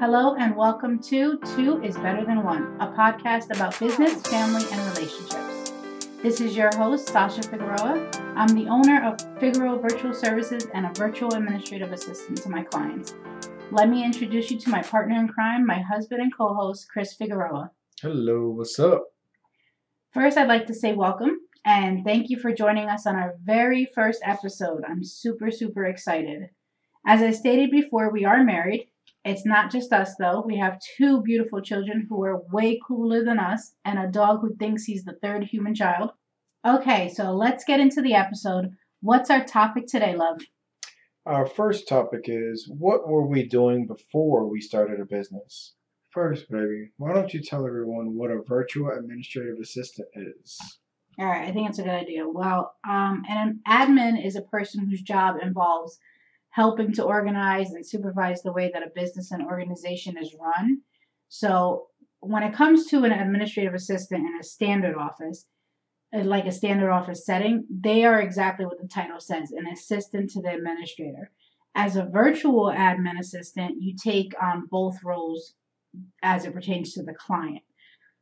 Hello, and welcome to Two is Better Than One, a podcast about business, family, and relationships. This is your host, Sasha Figueroa. I'm the owner of Figueroa Virtual Services and a virtual administrative assistant to my clients. Let me introduce you to my partner in crime, my husband and co host, Chris Figueroa. Hello, what's up? First, I'd like to say welcome and thank you for joining us on our very first episode. I'm super, super excited. As I stated before, we are married. It's not just us, though. We have two beautiful children who are way cooler than us and a dog who thinks he's the third human child. Okay, so let's get into the episode. What's our topic today, love? Our first topic is what were we doing before we started a business? First, baby, why don't you tell everyone what a virtual administrative assistant is? All right, I think it's a good idea. Well, um, an admin is a person whose job involves helping to organize and supervise the way that a business and organization is run. So, when it comes to an administrative assistant in a standard office, uh, like a standard office setting, they are exactly what the title says an assistant to the administrator. As a virtual admin assistant, you take on both roles as it pertains to the client.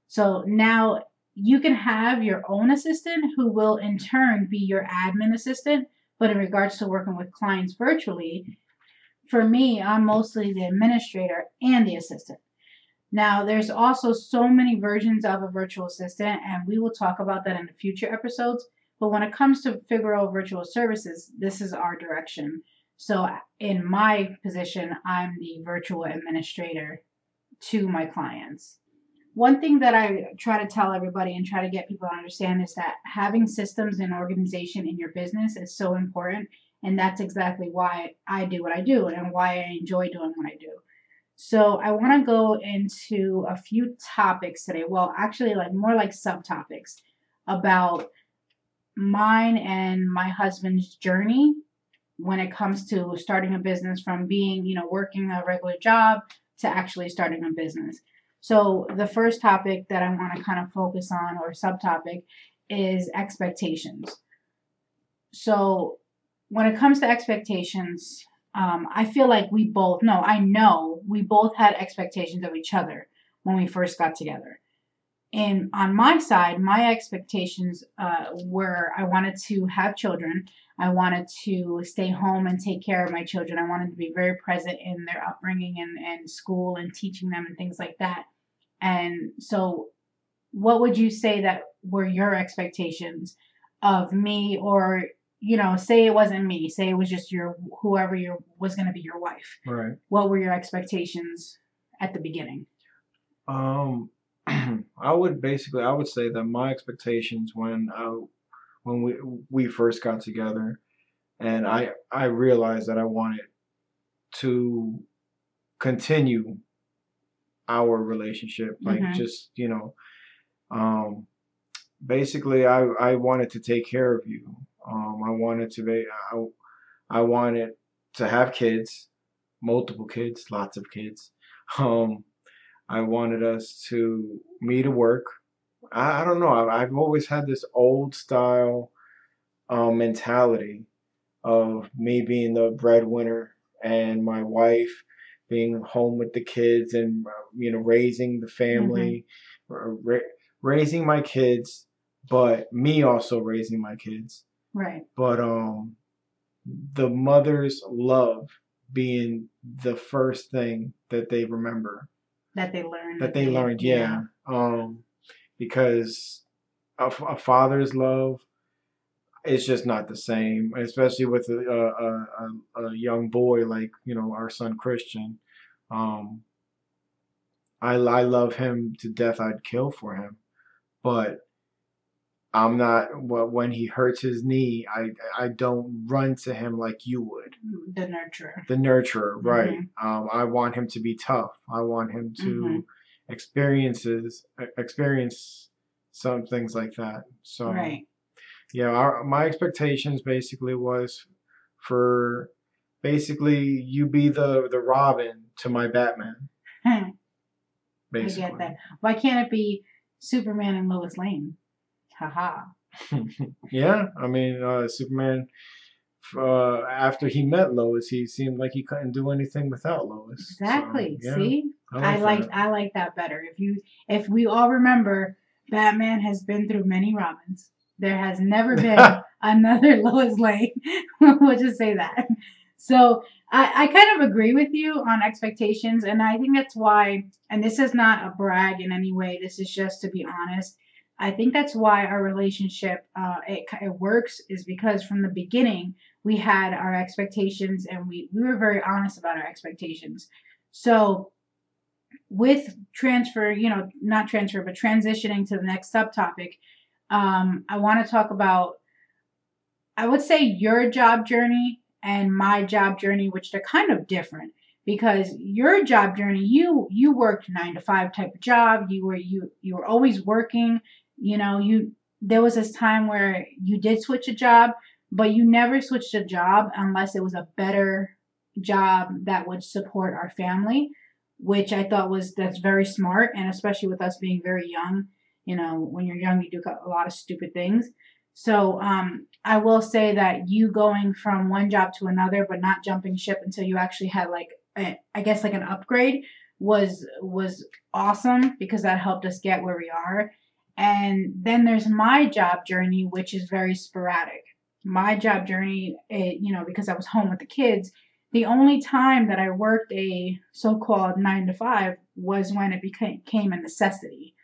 So now you can have your own assistant who will in turn be your admin assistant. But in regards to working with clients virtually, for me, I'm mostly the administrator and the assistant. Now, there's also so many versions of a virtual assistant, and we will talk about that in the future episodes. But when it comes to Figueroa Virtual Services, this is our direction. So, in my position, I'm the virtual administrator to my clients. One thing that I try to tell everybody and try to get people to understand is that having systems and organization in your business is so important. And that's exactly why I do what I do and why I enjoy doing what I do. So I want to go into a few topics today. Well, actually, like more like subtopics about mine and my husband's journey when it comes to starting a business from being, you know, working a regular job to actually starting a business. So the first topic that I want to kind of focus on or subtopic is expectations. So when it comes to expectations, um, I feel like we both know, I know we both had expectations of each other when we first got together. And on my side, my expectations uh, were I wanted to have children. I wanted to stay home and take care of my children. I wanted to be very present in their upbringing and, and school and teaching them and things like that. And so, what would you say that were your expectations of me or you know, say it wasn't me, say it was just your whoever your was going to be your wife. Right. What were your expectations at the beginning? Um, I would basically I would say that my expectations when I when we we first got together, and I I realized that I wanted to continue our relationship, like mm-hmm. just you know, um, basically I I wanted to take care of you um, I wanted to be, I, I wanted to have kids, multiple kids, lots of kids. Um, I wanted us to me to work. I, I don't know. I, have always had this old style um, mentality of me being the breadwinner and my wife being home with the kids and you know raising the family, mm-hmm. ra- raising my kids, but me also raising my kids. Right. But um the mother's love being the first thing that they remember. That they learned. That they, they learned, yeah. yeah. Um because a, a, father's love is just not the same, especially with a, a, a, young boy like you know our son Christian. Um, I I love him to death. I'd kill for him, but I'm not when he hurts his knee. I I don't run to him like you would. The nurturer. The nurturer, right? Mm-hmm. Um, I want him to be tough. I want him to mm-hmm. Experiences experience some things like that. So, right. Yeah, our, my expectations basically was for basically you be the the Robin to my Batman. basically. I get that. Why can't it be Superman and Lois Lane? Haha. yeah, I mean, uh, Superman uh, after he met Lois, he seemed like he couldn't do anything without Lois. Exactly. So, yeah, See, I I like that. I like that better. If you if we all remember, Batman has been through many Robins. There has never been another Lois Lane. we'll just say that. So I, I kind of agree with you on expectations, and I think that's why. And this is not a brag in any way. This is just to be honest. I think that's why our relationship uh, it, it works is because from the beginning we had our expectations and we, we were very honest about our expectations. So with transfer, you know, not transfer, but transitioning to the next subtopic, um, I want to talk about, I would say your job journey and my job journey, which they're kind of different because your job journey, you you worked nine to five type of job. You were you you were always working. You know, you there was this time where you did switch a job, but you never switched a job unless it was a better job that would support our family which I thought was that's very smart, and especially with us being very young, you know, when you're young, you do a lot of stupid things. So um, I will say that you going from one job to another, but not jumping ship until you actually had like, a, I guess like an upgrade was was awesome because that helped us get where we are. And then there's my job journey, which is very sporadic. My job journey, it, you know, because I was home with the kids, the only time that I worked a so-called nine to five was when it became a necessity.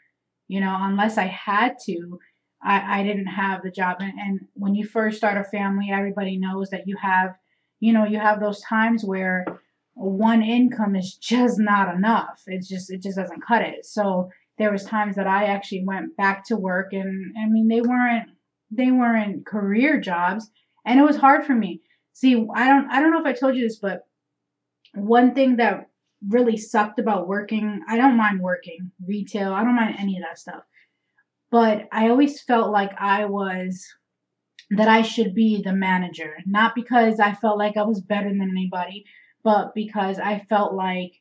You know, unless I had to, I, I didn't have the job. And, and when you first start a family, everybody knows that you have, you know, you have those times where one income is just not enough. It's just it just doesn't cut it. So there was times that I actually went back to work, and I mean they weren't they weren't career jobs, and it was hard for me. See, I don't I don't know if I told you this, but one thing that really sucked about working, I don't mind working retail. I don't mind any of that stuff. But I always felt like I was that I should be the manager, not because I felt like I was better than anybody, but because I felt like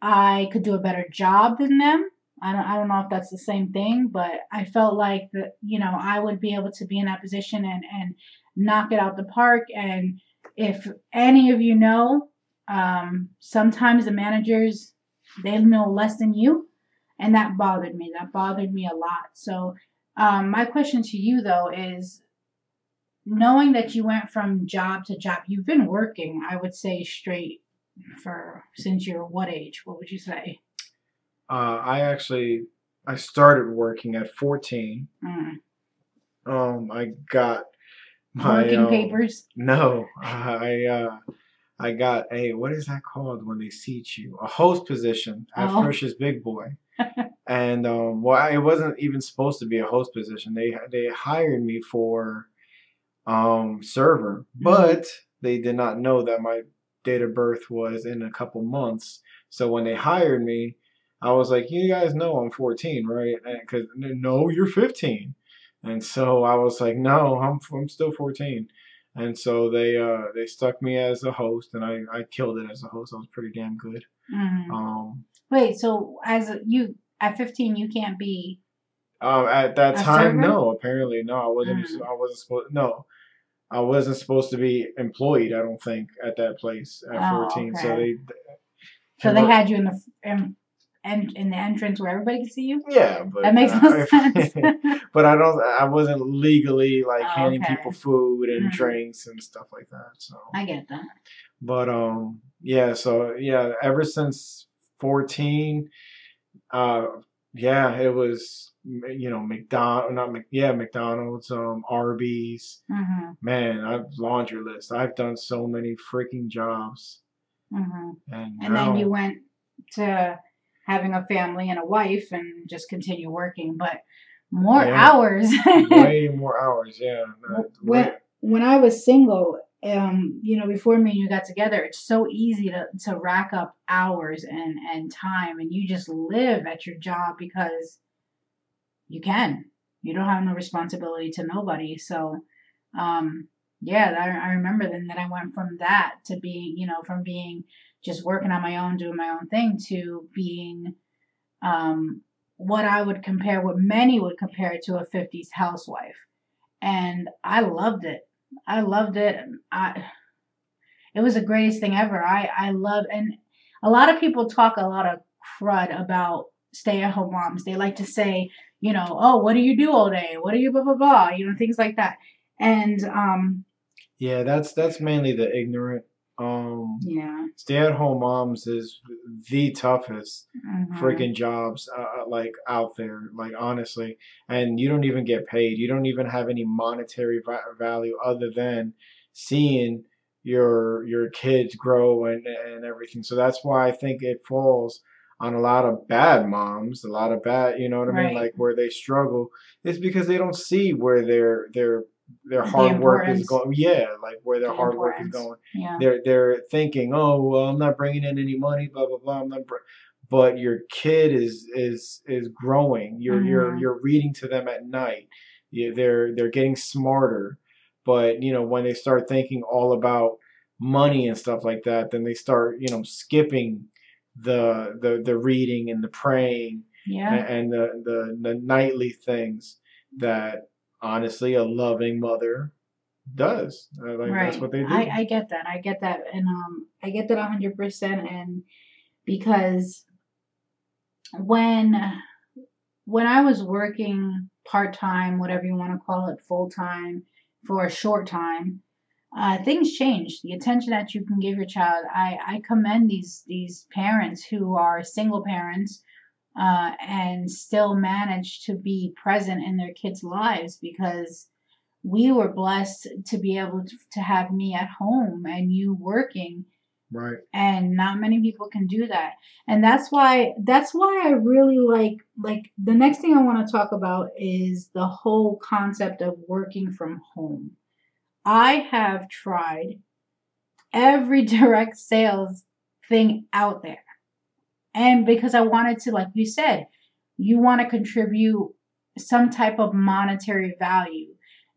I could do a better job than them. I don't I don't know if that's the same thing, but I felt like that, you know, I would be able to be in that position and and knock it out the park. And if any of you know, um, sometimes the managers they know less than you, and that bothered me. That bothered me a lot. So um, my question to you though is, knowing that you went from job to job, you've been working, I would say, straight for since you're what age? What would you say? Uh, I actually I started working at 14. Mm. Um, I got my Working um, papers. No, I uh, I got a what is that called when they seat you? A host position at Oh. Frisch's Big Boy. and um, well, I- it wasn't even supposed to be a host position. They they hired me for um server, but they did not know that my date of birth was in a couple months. So when they hired me, I was like, "You guys know I'm 14, right?" Because no, you're 15. And so I was like, "No, I'm I'm still 14." And so they uh they stuck me as a host, and I I killed it as a host. I was pretty damn good. Mm. Um, Wait, so as a, you at 15, you can't be. uh, at that time, server? no, apparently no, I wasn't. Mm. I wasn't supposed. No, I wasn't supposed to be employed. I don't think at that place at Oh, 14. So they. So they had you in the in, in, in the entrance where everybody could see you. Yeah, but That makes no I- sense. but I don't. I wasn't legally like Oh, handing okay. people food and Mhm. drinks and stuff like that. So. I get that. But um yeah, so yeah, ever since 14 uh yeah, it was you know, McDonald not Mc, yeah, McDonald's, um Arby's. hmm Man, I've laundry list. I've done so many freaking jobs. hmm And, And now, then you went to having a family and a wife and just continue working, but more Yeah. hours. way more hours, yeah. When when I was single, um, you know, before me and you got together, it's so easy to, to rack up hours and, and time and you just live at your job because you can. You don't have no responsibility to nobody. So um yeah, I, I remember then that I went from that to being, you know, from being just working on my own, doing my own thing to being um what I would compare, what many would compare to a 50s housewife. And I loved it. I loved it. I it was the greatest thing ever. I I love and a lot of people talk a lot of crud about stay at home moms. They like to say, you know, oh, what do you do all day? What do you blah blah blah? You know, things like that. And um Yeah, that's that's mainly the ignorant. Um yeah. Stay at home moms is the toughest mhm. freaking jobs uh, like out there like honestly and you don't even get paid you don't even have any monetary va- value other than seeing your your kids grow and and everything so that's why i think it falls on a lot of bad moms a lot of bad you know what i mean Right. like where they struggle it's because they don't see where their their their The hard work is going yeah like where their The hard work is going Yeah. they're they're thinking, oh well, I'm not bringing in any money, blah blah blah. I'm not, br-. but your kid is is is growing. You're you're Mhm. you're reading to them at night. You, they're they're getting smarter, but you know when they start thinking all about money and stuff like that, then they start you know skipping the the the reading and the praying Yeah. and, and the, the the nightly things that honestly a loving mother does. Uh, Like right. that's what they do. I, I get that. I get that. And um I get that hundred percent and because when when I was working part time, whatever you want to call it, full time for a short time, uh, things changed. The attention that you can give your child, I, I commend these these parents who are single parents uh, and still manage to be present in their kids' lives because we were blessed to be able to, to have me at home and you working. Right. and not many people can do that. And that's why that's why i really like like the next thing i want to talk about is the whole concept of working from home. I have tried every direct sales thing out there and because i wanted to like you said you want to contribute some type of monetary value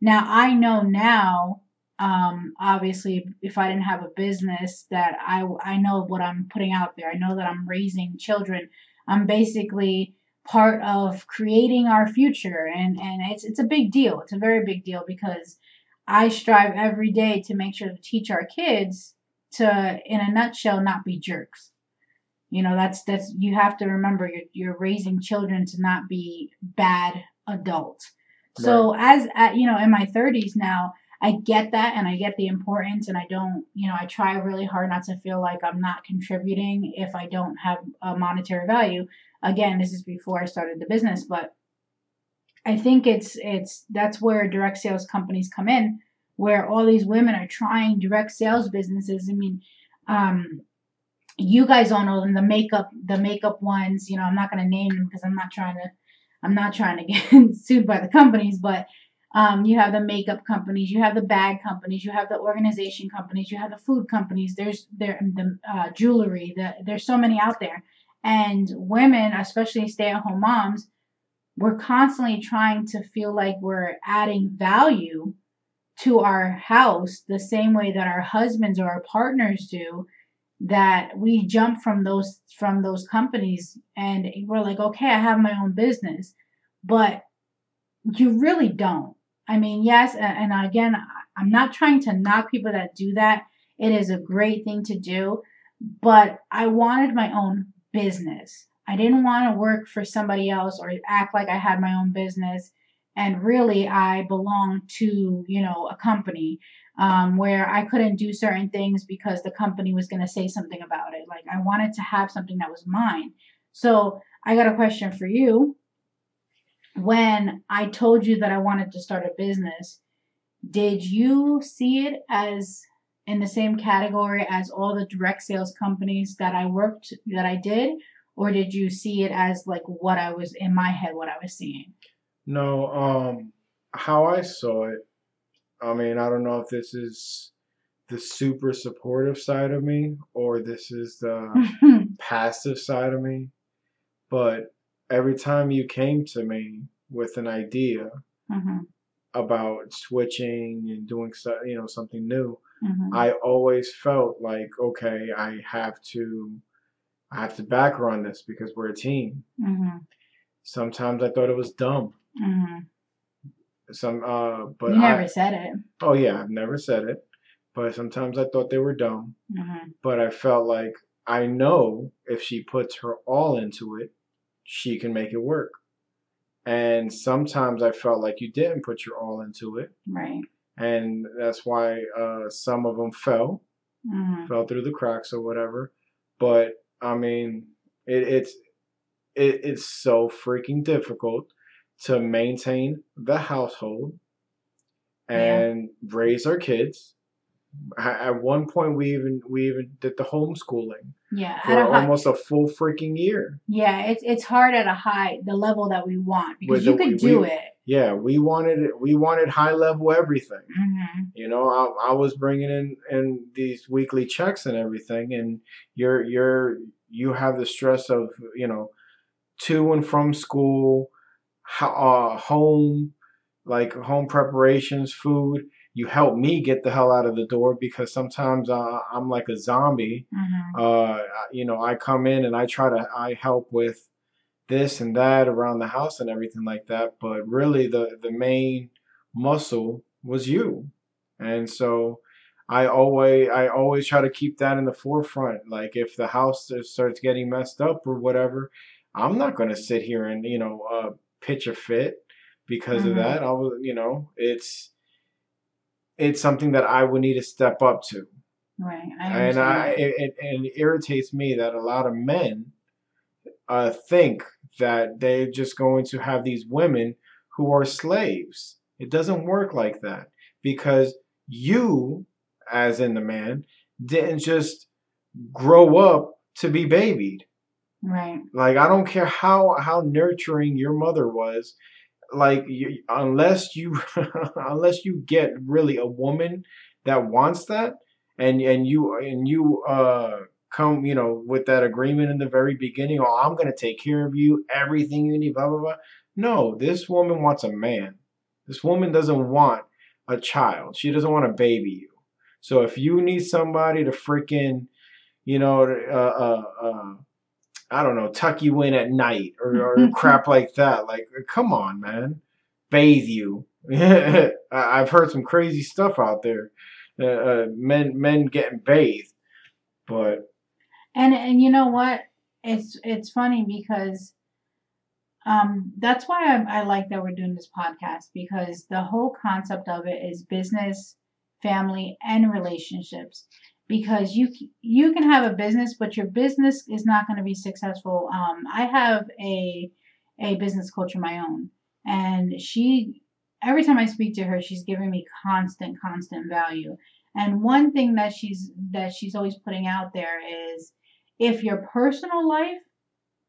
now i know now um, obviously if I didn't have a business that I, I know what I'm putting out there. I know that I'm raising children. I'm basically part of creating our future and, and it's, it's a big deal. It's a very big deal because I strive every day to make sure to teach our kids to, in a nutshell, not be jerks. You know, that's, that's, you have to remember you're, you're raising children to not be bad adults. So as, at, you know, in my thirties now, I get that and I get the importance and I don't, you know, I try really hard not to feel like I'm not contributing if I don't have a monetary value. Again, this is before I started the business, but I think it's it's that's where direct sales companies come in where all these women are trying direct sales businesses. I mean, um you guys all know them, the makeup the makeup ones, you know, I'm not going to name them because I'm not trying to I'm not trying to get sued by the companies, but um, you have the makeup companies, you have the bag companies, you have the organization companies, you have the food companies. There's there the uh, jewelry. The, there's so many out there, and women, especially stay-at-home moms, we're constantly trying to feel like we're adding value to our house the same way that our husbands or our partners do. That we jump from those from those companies, and we're like, okay, I have my own business, but you really don't. I mean, yes, and again, I'm not trying to knock people that do that. It is a great thing to do, but I wanted my own business. I didn't want to work for somebody else or act like I had my own business. And really, I belonged to, you know, a company um, where I couldn't do certain things because the company was going to say something about it. Like, I wanted to have something that was mine. So, I got a question for you when I told you that I wanted to start a business, did you see it as in the same category as all the direct sales companies that I worked that I did or did you see it as like what I was in my head what I was seeing? No, um, how I saw it, I mean, I don't know if this is the super supportive side of me or this is the passive side of me, but every time you came to me with an idea hmm about switching and doing so, you know something new, hmm I always felt like okay, I have to I have to back her on this because we're a team. hmm Sometimes I thought it was dumb. Some uh, but you never I, said it. oh yeah, I've never said it, but sometimes I thought they were dumb. hmm But I felt like I know if she puts her all into it, she can make it work. And sometimes I felt like you didn't put your all into it, Right. and that's why uh, some of them fell, hmm fell through the cracks or whatever. But I mean, it, it's it, it's so freaking difficult to maintain the household and raise our kids. At one point, we even we even did the homeschooling Yeah. for a high, almost a full freaking year. yeah. It's it's hard at a high the level that we want because you could do we- it. Yeah, we wanted it. We wanted high level everything. hmm You know, I, I was bringing in in these weekly checks and everything, and you're you're you have the stress of you know to and from school, ho- uh, home, like home preparations, food. You help me get the hell out of the door because sometimes uh, I'm like a zombie. hmm Uh, you know, I come in and I try to I help with this and that around the house and everything like that. But really, the the main muscle was you, and so I always I always try to keep that in the forefront. Like if the house starts getting messed up or whatever, I'm not gonna sit here and you know uh, pitch a fit because Mhm. of that. I was you know it's it's something that I would need to step up to Right. I and I it, it, and it irritates me that a lot of men uh, think that they're just going to have these women who are slaves. It doesn't work like that because you, as in the man, didn't just grow up to be babied. Right. Like I don't care how how nurturing your mother was. Like you, unless you unless you get really a woman that wants that, and and you and you uh come you know with that agreement in the very beginning. Oh, I'm gonna take care of you, everything you need. Blah blah blah. No, this woman wants a man. This woman doesn't want a child. She doesn't want to baby you. So if you need somebody to freaking, you know, uh, uh, uh, I don't know, tuck you in at night or, or crap like that. Like, come on, man, bathe you. I've heard some crazy stuff out there. Uh, uh, men, men getting bathed, but And and you know what? It's it's funny because um that's why I, I like that we're doing this podcast because the whole concept of it is business, family, and relationships. Because you you can have a business, but your business is not going to be successful. Um, I have a a business coach of my own, and she every time I speak to her, she's giving me constant, constant value. And one thing that she's that she's always putting out there is if your personal life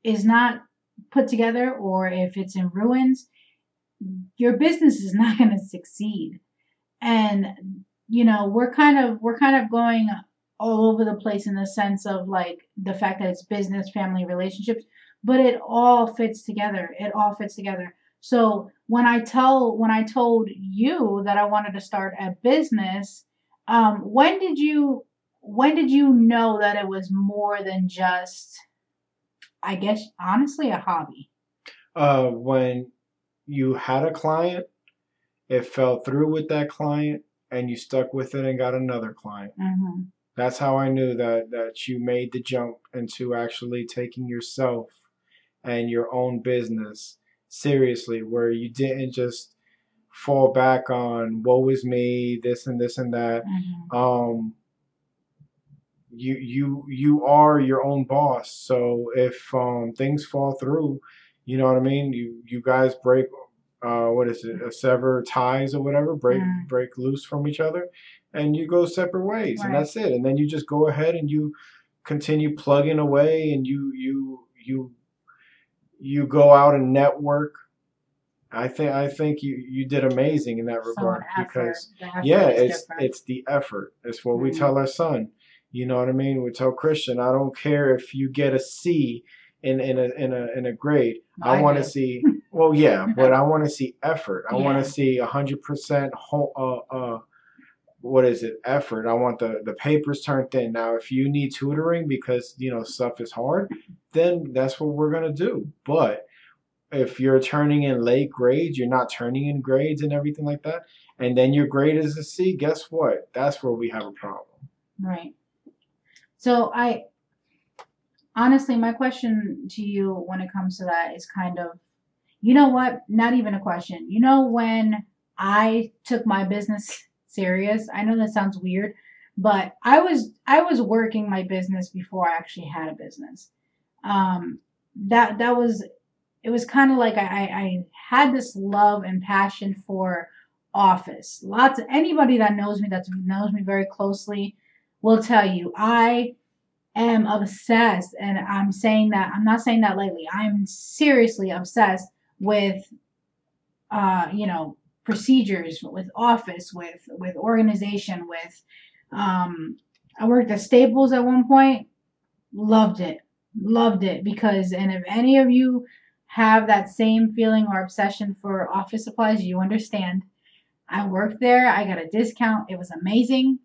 is not put together or if it's in ruins, your business is not going to succeed. And you know, we're kind of we're kind of going all over the place in the sense of like the fact that it's business, family, relationships, but it all fits together. It all fits together. So when I tell when I told you that I wanted to start a business, um, when did you when did you know that it was more than just I guess honestly a hobby? uh, when you had a client, it fell through with that client, and you stuck with it and got another client. Mm-hmm. That's how I knew that that you made the jump into actually taking yourself and your own business seriously, where you didn't just fall back on woe is me, this and this and that. Mm-hmm. Um, you you you are your own boss. So if um, things fall through, you know what I mean. You you guys break. Uh, what is it? Sever ties or whatever. Break Mm. break loose from each other, and you go separate ways, and that's it. And then you just go ahead and you continue plugging away, and you you you you go out and network. I think I think you you did amazing in that regard effort, because yeah, it's different. it's the effort. It's what we Mhm. tell our son. You know what I mean? We tell Christian, I don't care if you get a C in in a in a in a grade. I, I want to see. Well, yeah, but I want to see effort. I want to see a hundred percent. Uh, uh, what is it? Effort. I want the the papers turned in. Now, if you need tutoring because you know stuff is hard, then that's what we're gonna do. But if you're turning in late grades, you're not turning in grades and everything like that, and then your grade is a C, guess what? That's where we have a problem. Right. So I honestly, my question to you when it comes to that is kind of, you know what? Not even a question. You know when I took my business serious. I know that sounds weird, but I was I was working my business before I actually had a business. Um, that that was it was kind of like I, I had this love and passion for office. Lots of anybody that knows me that knows me very closely will tell you I am obsessed and I'm saying that I'm not saying that lately. I'm seriously obsessed with uh you know procedures with office with with organization with um I worked at Staples at one point loved it loved it because and if any of you have that same feeling or obsession for office supplies, you understand. I worked there, I got a discount, it was amazing.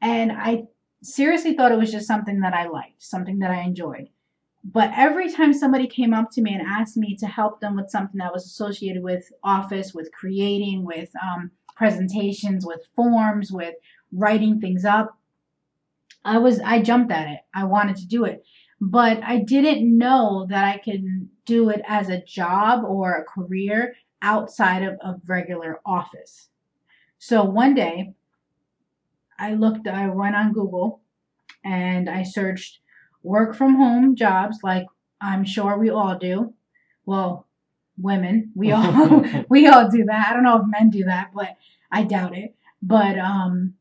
And I seriously thought it was just something that I liked, something that I enjoyed. But every time somebody came up to me and asked me to help them with something that was associated with office, with creating, with um, presentations, with forms, with writing things up, I was I jumped at it. I wanted to do it but I didn't know that I can do it as a job or a career outside of a regular office. So one day I looked, I went on Google and I searched work from home jobs like I'm sure we all do. Well, women, we all we all do that. I don't know if men do that, but I doubt it. But um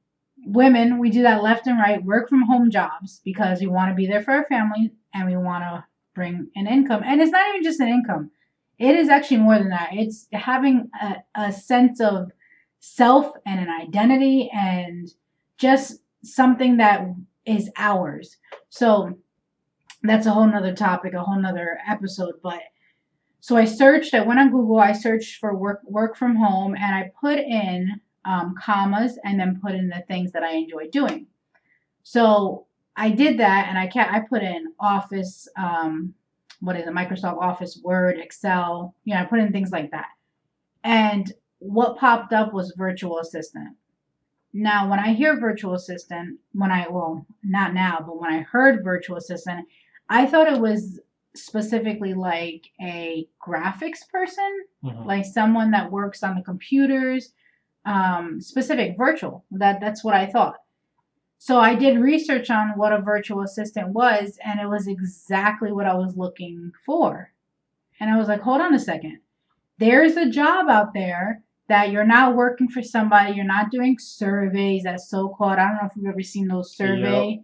women, we do that left and right, work from home jobs because we want to be there for our family and we want to bring an income. And it's not even just an income, it is actually more than that. It's having a, a sense of self and an identity and just something that is ours. So that's a whole nother topic, a whole nother episode. But so I searched, I went on Google, I searched for work work from home and I put in um, commas and then put in the things that I enjoy doing. So I did that and I can I put in Office, um, what is it, Microsoft Office, Word, Excel, you know, I put in things like that. And what popped up was virtual assistant. Now, when I hear virtual assistant, when I, well, not now, but when I heard virtual assistant, I thought it was specifically like a graphics person, mm-hmm. like someone that works on the computers, um, specific virtual. That that's what I thought. So I did research on what a virtual assistant was, and it was exactly what I was looking for. And I was like, hold on a second. There's a job out there that you're not working for somebody, you're not doing surveys, that's so called. I don't know if you've ever seen those survey, yep.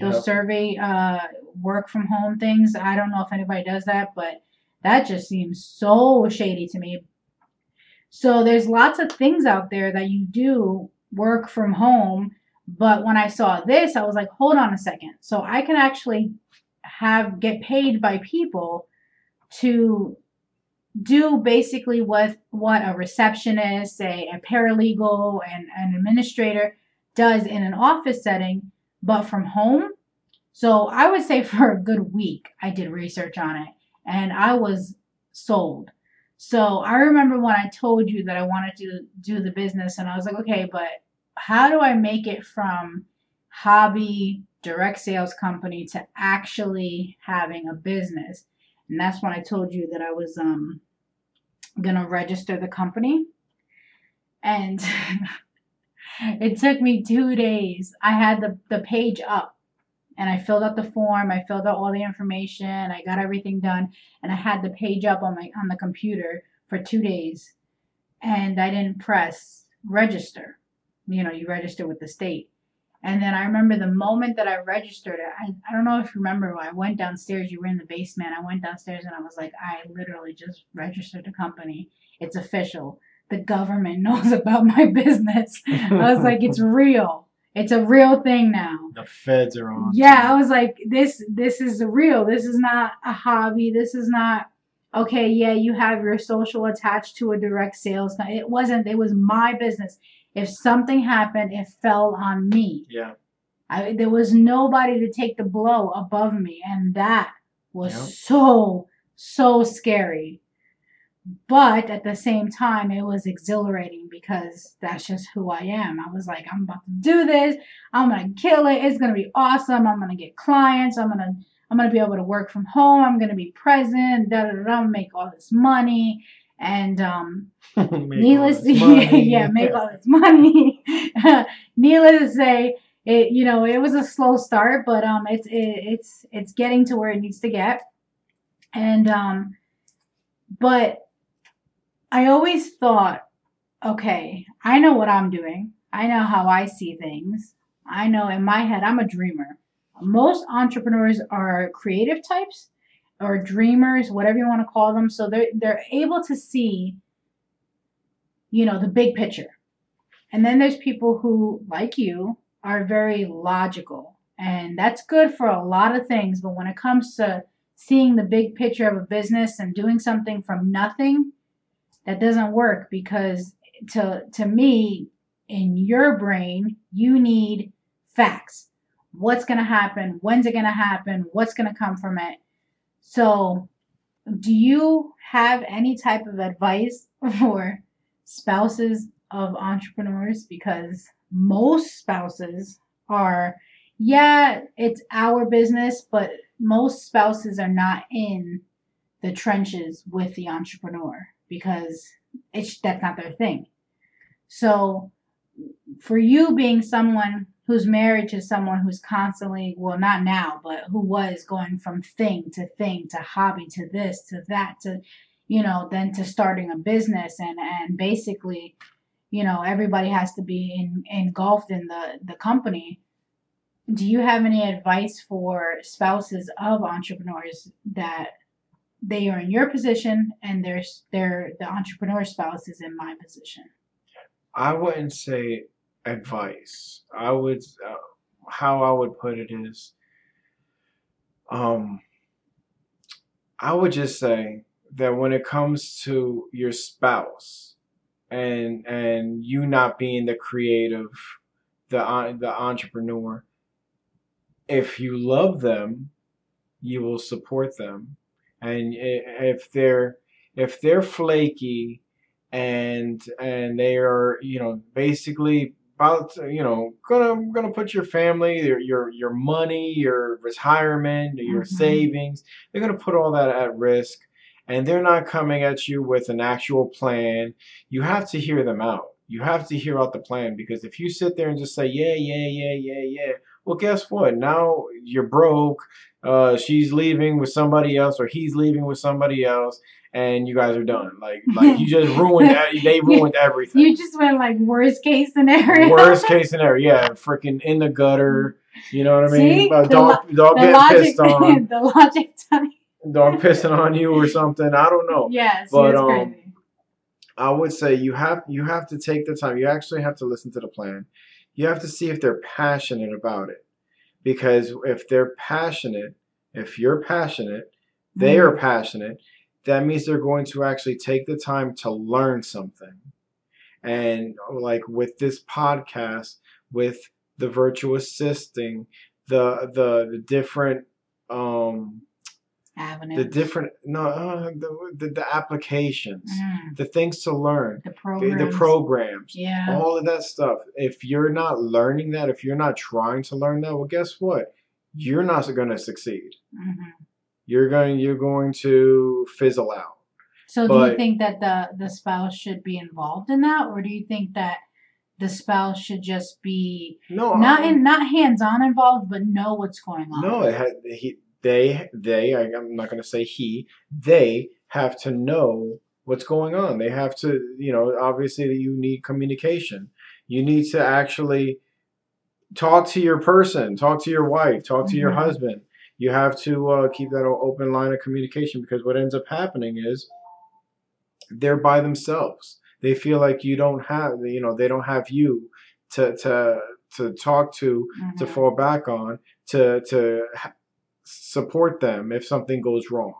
Those yep. survey uh, work from home things. I don't know if anybody does that, but that just seems so shady to me. So there's lots of things out there that you do work from home. But when I saw this, I was like, hold on a second. So I can actually have get paid by people to do basically what what a receptionist, a, a paralegal, and an administrator does in an office setting, but from home. So I would say for a good week, I did research on it and I was sold. So I remember when I told you that I wanted to do the business, and I was like, okay, but how do I make it from hobby direct sales company to actually having a business? And that's when I told you that I was um gonna register the company. And it took me two days. I had the, the page up and I filled out the form. I filled out all the information. I got everything done, and I had the page up on my on the computer for two days, and I didn't press register. You know, you register with the state. And then I remember the moment that I registered it, I, I don't know if you remember, I went downstairs, you were in the basement. I went downstairs and I was like, I literally just registered a company. It's official. The government knows about my business. I was like, it's real. It's a real thing now. The feds are on. Yeah, I was like, this this is real. This is not a hobby. This is not okay, yeah, you have your social attached to a direct sales. It wasn't, it was my business. If something happened, it fell on me. Yeah. I, there was nobody to take the blow above me. And that was yep. so, so scary. But at the same time it was exhilarating because that's just who I am. I was like, I'm about to do this. I'm gonna kill it. It's gonna be awesome. I'm gonna get clients. I'm gonna I'm gonna be able to work from home. I'm gonna be present. Da da da. Make all this money. And um, needless to yeah, make all this money. needless to say, it you know it was a slow start, but um, it's it, it's it's getting to where it needs to get. And um, but I always thought, okay, I know what I'm doing. I know how I see things. I know in my head, I'm a dreamer. Most entrepreneurs are creative types or dreamers, whatever you want to call them. So they're, they're able to see, you know, the big picture. And then there's people who, like you, are very logical. And that's good for a lot of things. But when it comes to seeing the big picture of a business and doing something from nothing, that doesn't work because to to me in your brain you need facts. What's going to happen? When's it going to happen? What's going to come from it? So do you have any type of advice for spouses of entrepreneurs? Because most spouses are yeah it's our business but most spouses are not in the trenches with the entrepreneur because it's that's not their thing. So for you being someone who's married to someone who's constantly well not now but who was going from thing to thing to hobby to this to that to you know then to starting a business and and basically you know everybody has to be in, engulfed in the the company do you have any advice for spouses of entrepreneurs that they are in your position and there's their the entrepreneur spouse is in my position. I wouldn't say advice. I would uh, how i would put it is um i would just say that when it comes to your spouse and and you not being the creative the uh, the entrepreneur if you love them you will support them and if they're if they're flaky and and they are you know basically about you know gonna gonna put your family your your your money your retirement your mm-hmm. savings they're gonna put all that at risk and they're not coming at you with an actual plan you have to hear them out you have to hear out the plan because if you sit there and just say yeah yeah yeah yeah yeah well guess what now you're broke uh, she's leaving with somebody else or he's leaving with somebody else and you guys are done. Like like you just ruined they ruined everything. You just went like worst case scenario. Worst case scenario, yeah. Freaking in the gutter. You know what I mean? See? Uh, dog the, dog getting logic, pissed on. the logic time. Dog pissing on you or something. I don't know. Yes, but um crazy. I would say you have you have to take the time. You actually have to listen to the plan. You have to see if they're passionate about it because if they're passionate, if you're passionate, they mm-hmm. are passionate, that means they're going to actually take the time to learn something. And like with this podcast, with the virtual assisting, the the, the different um The different no uh, the, the, the applications, mm. the things to learn, the programs. the programs, yeah, all of that stuff. If you're not learning that, if you're not trying to learn that, well, guess what? You're not going to succeed. Mm-hmm. You're going you're going to fizzle out. So, but, do you think that the the spouse should be involved in that, or do you think that the spouse should just be no not in not hands on involved, but know what's going on? No, it had, he they they I, I'm not going to say he they have to know what's going on. They have to you know obviously you need communication. You need to actually talk to your person, talk to your wife, talk to mm-hmm. your husband. You have to uh, keep that open line of communication because what ends up happening is they're by themselves. They feel like you don't have, you know, they don't have you to to to talk to, mm-hmm. to fall back on, to to support them if something goes wrong.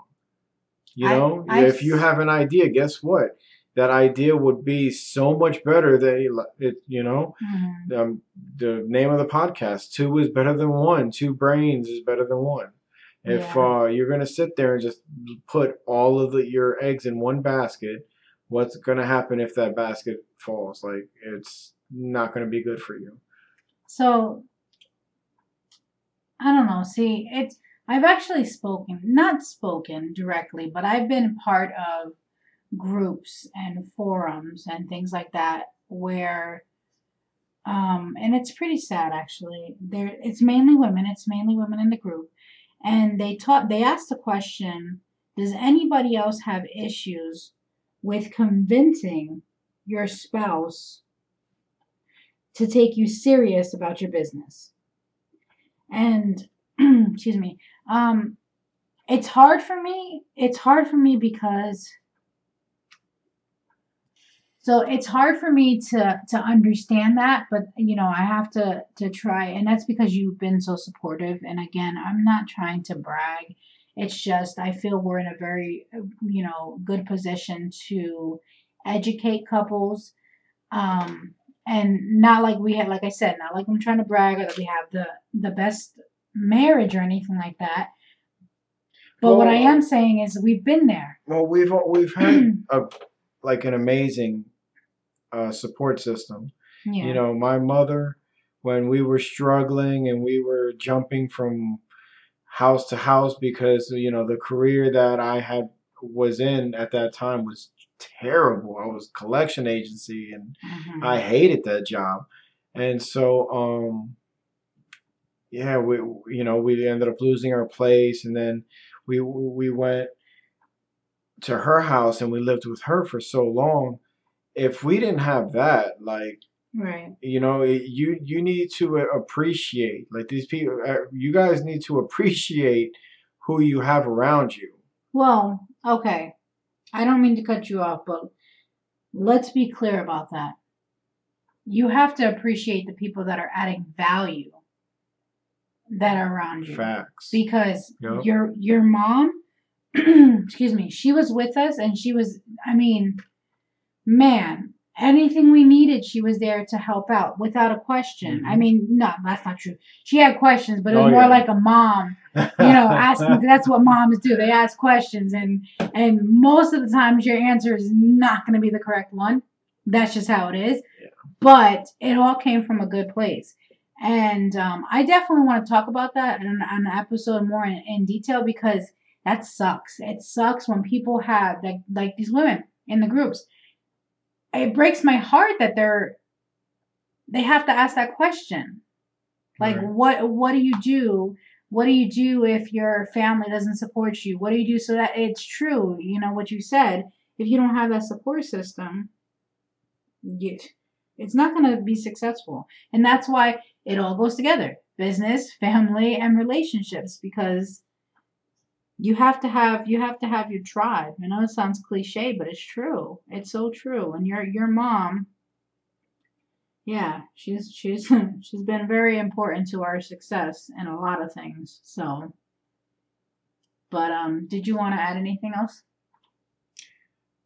You know, I, if you have an idea, guess what? That idea would be so much better than it. You know, mm-hmm. um, the name of the podcast: two is better than one. Two brains is better than one. If Yeah. uh, you're gonna sit there and just put all of the, your eggs in one basket, what's gonna happen if that basket falls? Like it's not gonna be good for you. So I don't know. See, it's I've actually spoken, not spoken directly, but I've been part of groups and forums and things like that where um and it's pretty sad actually. There it's mainly women, it's mainly women in the group. And they taught they asked the question, does anybody else have issues with convincing your spouse to take you serious about your business. And excuse me, um, it's hard for me. It's hard for me because so it's hard for me to to understand that, but you know I have to to try, and that's because you've been so supportive. And again, I'm not trying to brag. It's just I feel we're in a very you know good position to educate couples um and not like we had like i said not like i'm trying to brag or that we have the the best marriage or anything like that but what i am saying is we've been there Well, we've we've had a like an amazing uh, support system. yeah You know, my mother, when we were struggling and we were jumping from house to house because you know the career that I had was in at that time was terrible. I was collection agency and Mhm. I hated that job. And so um yeah, we you know, we ended up losing our place and then we we went to her house and we lived with her for so long. If we didn't have that, like right. you know you you need to appreciate like these people uh, you guys need to appreciate who you have around you. Well okay. I don't mean to cut you off but let's be clear about that. You have to appreciate the people that are adding value that are around you facts because Yep. your your mom excuse me she was with us and she was i mean man anything we needed she was there to help out without a question i Mhm. mean no that's not true she had questions but it was Oh, more yeah. like a mom you know asking that's what moms do they ask questions and and most of the times your answer is not going to be the correct one that's just how it is Yeah. but it all came from a good place and um, i definitely want to talk about that in, on an episode more in, in detail because that sucks. It sucks when people have like like these women in the groups. It breaks my heart that they're they have to ask that question. Like Right. what what do you do? What do you do if your family doesn't support you? What do you do so that it's true? You know what you said if you don't have that support system you, it's not going to be successful. And that's why it all goes together business family and relationships because you have to have you have to have your tribe. I know it sounds cliche but it's true. It's so true. And your your mom yeah she's she's she's been very important to our success in a lot of things so. But um did you want to add anything else?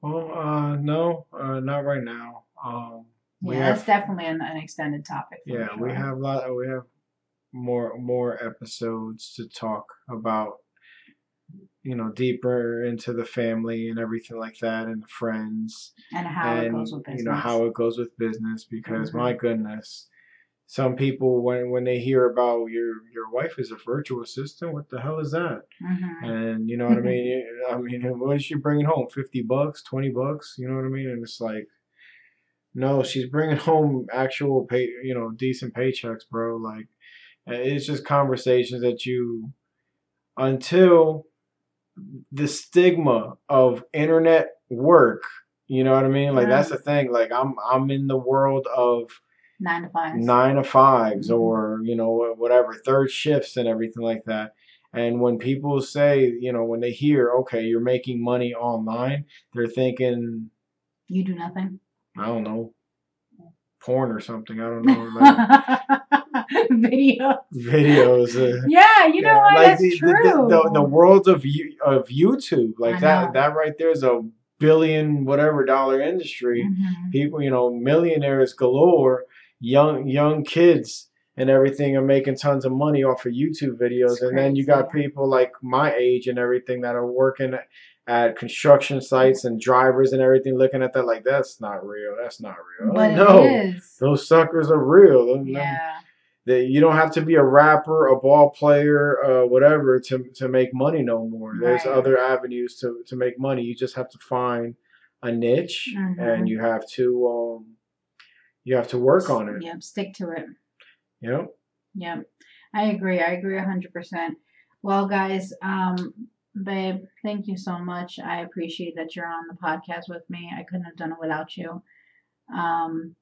Well uh no uh not right now. Um yeah we that's have definitely an, an extended topic for yeah we have a lot we have more more episodes to talk about you know deeper into the family and everything like that and the friends and how it goes with business you know how it goes with business because Mhm. my goodness some people when when they hear about your your wife is a virtual assistant what the hell is that? Hmm and you know what i mean? I mean what is she bringing home? 50 bucks 20 bucks you know what i mean? And it's like no she's bringing home actual pay you know decent paychecks bro. Like it's just conversations that you until the stigma of internet work you know what i mean? Like that's the thing. Like i'm i'm in the world of nine to five nine to 5s Mhm. or you know whatever third shifts and everything like that. And when people say you know when they hear okay you're making money online they're thinking you do nothing? I don't know porn or something i don't know like video videos uh, yeah you know yeah, what like that's the, the- true the, the, the world of of youtube like I that know. that right there is a billion whatever dollar industry Mhm. people, you know, millionaires galore, young young kids and everything are making tons of money off of YouTube videos. It's and then you got people like my age and everything that are working at construction sites and drivers and everything looking at that like that's not real. That's not real. But no, those suckers are real. Yeah. that you don't have to be a rapper, a ball player, uh, whatever to to make money no more. There's other avenues to to make money. You just have to find a niche Mhm. and you have to um you have to work on it. Yep. Stick to it. Yep. Yep. I agree. I agree 100%. Well, guys, um, babe, thank you so much. I appreciate that you're on the podcast with me. I couldn't have done it without you. Um,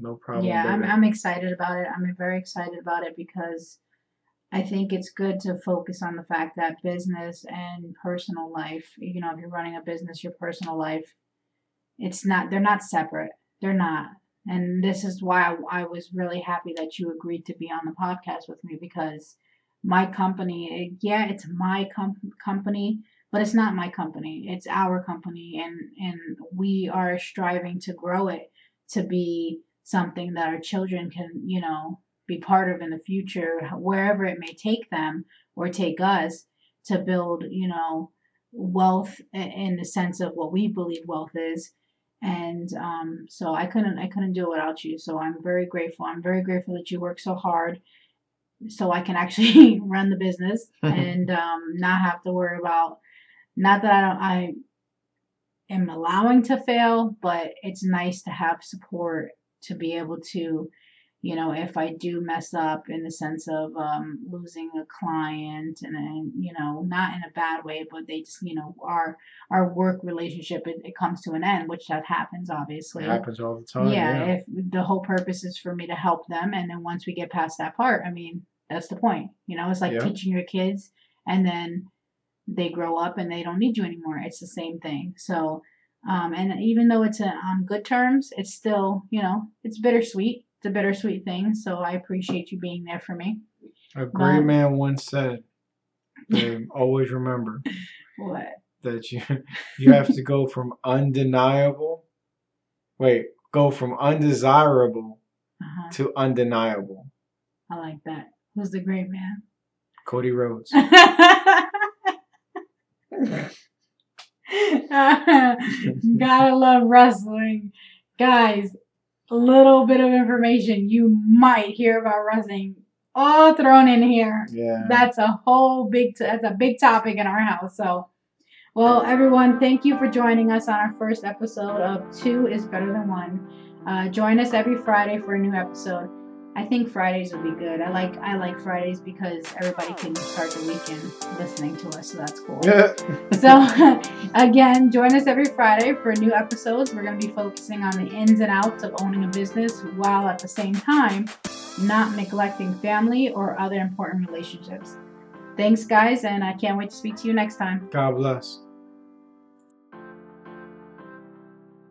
No problem. yeah, I'm. I'm excited about it. I'm very excited about it because I think it's good to focus on the fact that business and personal life, you know, if you're running a business, your personal life, it's not, they're not separate. They're not. And this is why I, I was really happy that you agreed to be on the podcast with me because my company, yeah, it's my com- company, but it's not my company. It's our company, and and we are striving to grow it to be something that our children can, you know, be part of in the future, wherever it may take them or take us to build, you know, wealth in the sense of what we believe wealth is. And um, so I couldn't, I couldn't do it without you. So I'm very grateful. I'm very grateful that you work so hard, so I can actually run the business and um, not have to worry about. Not that I don't, I am allowing to fail, but it's nice to have support to be able to, you know, if I do mess up in the sense of um, losing a client and, and, you know, not in a bad way, but they just, you know, our our work relationship it, it comes to an end, which that happens obviously. It happens all the time. yeah, Yeah. if the whole purpose is for me to help them, and then once we get past that part, I mean, that's the point. You know, it's like Yeah. teaching your kids, and then they grow up and they don't need you anymore. It's the same thing. So, um, and even though it's a, on good terms, it's still, you know, it's bittersweet. It's a bittersweet thing. So I appreciate you being there for me. A great Mom. man once said, always remember What? that you you have to go from undeniable wait, go from undesirable Uh-huh. to undeniable. I like that. Who's the great man? Cody Rhodes. Gotta love wrestling. Guys, little bit of information you might hear about wrestling all thrown in here. Yeah. That's a whole big, t- that's a big topic in our house. So, well, everyone, thank you for joining us on our first episode of Two is Better Than One. Uh, join us every Friday for a new episode. I think Fridays will be good. I like I like Fridays because everybody can start the weekend listening to us, so that's cool. So, again, join us every Friday for new episodes. We're going to be focusing on the ins and outs of owning a business while at the same time not neglecting family or other important relationships. Thanks, guys, and I can't wait to speak to you next time. God bless.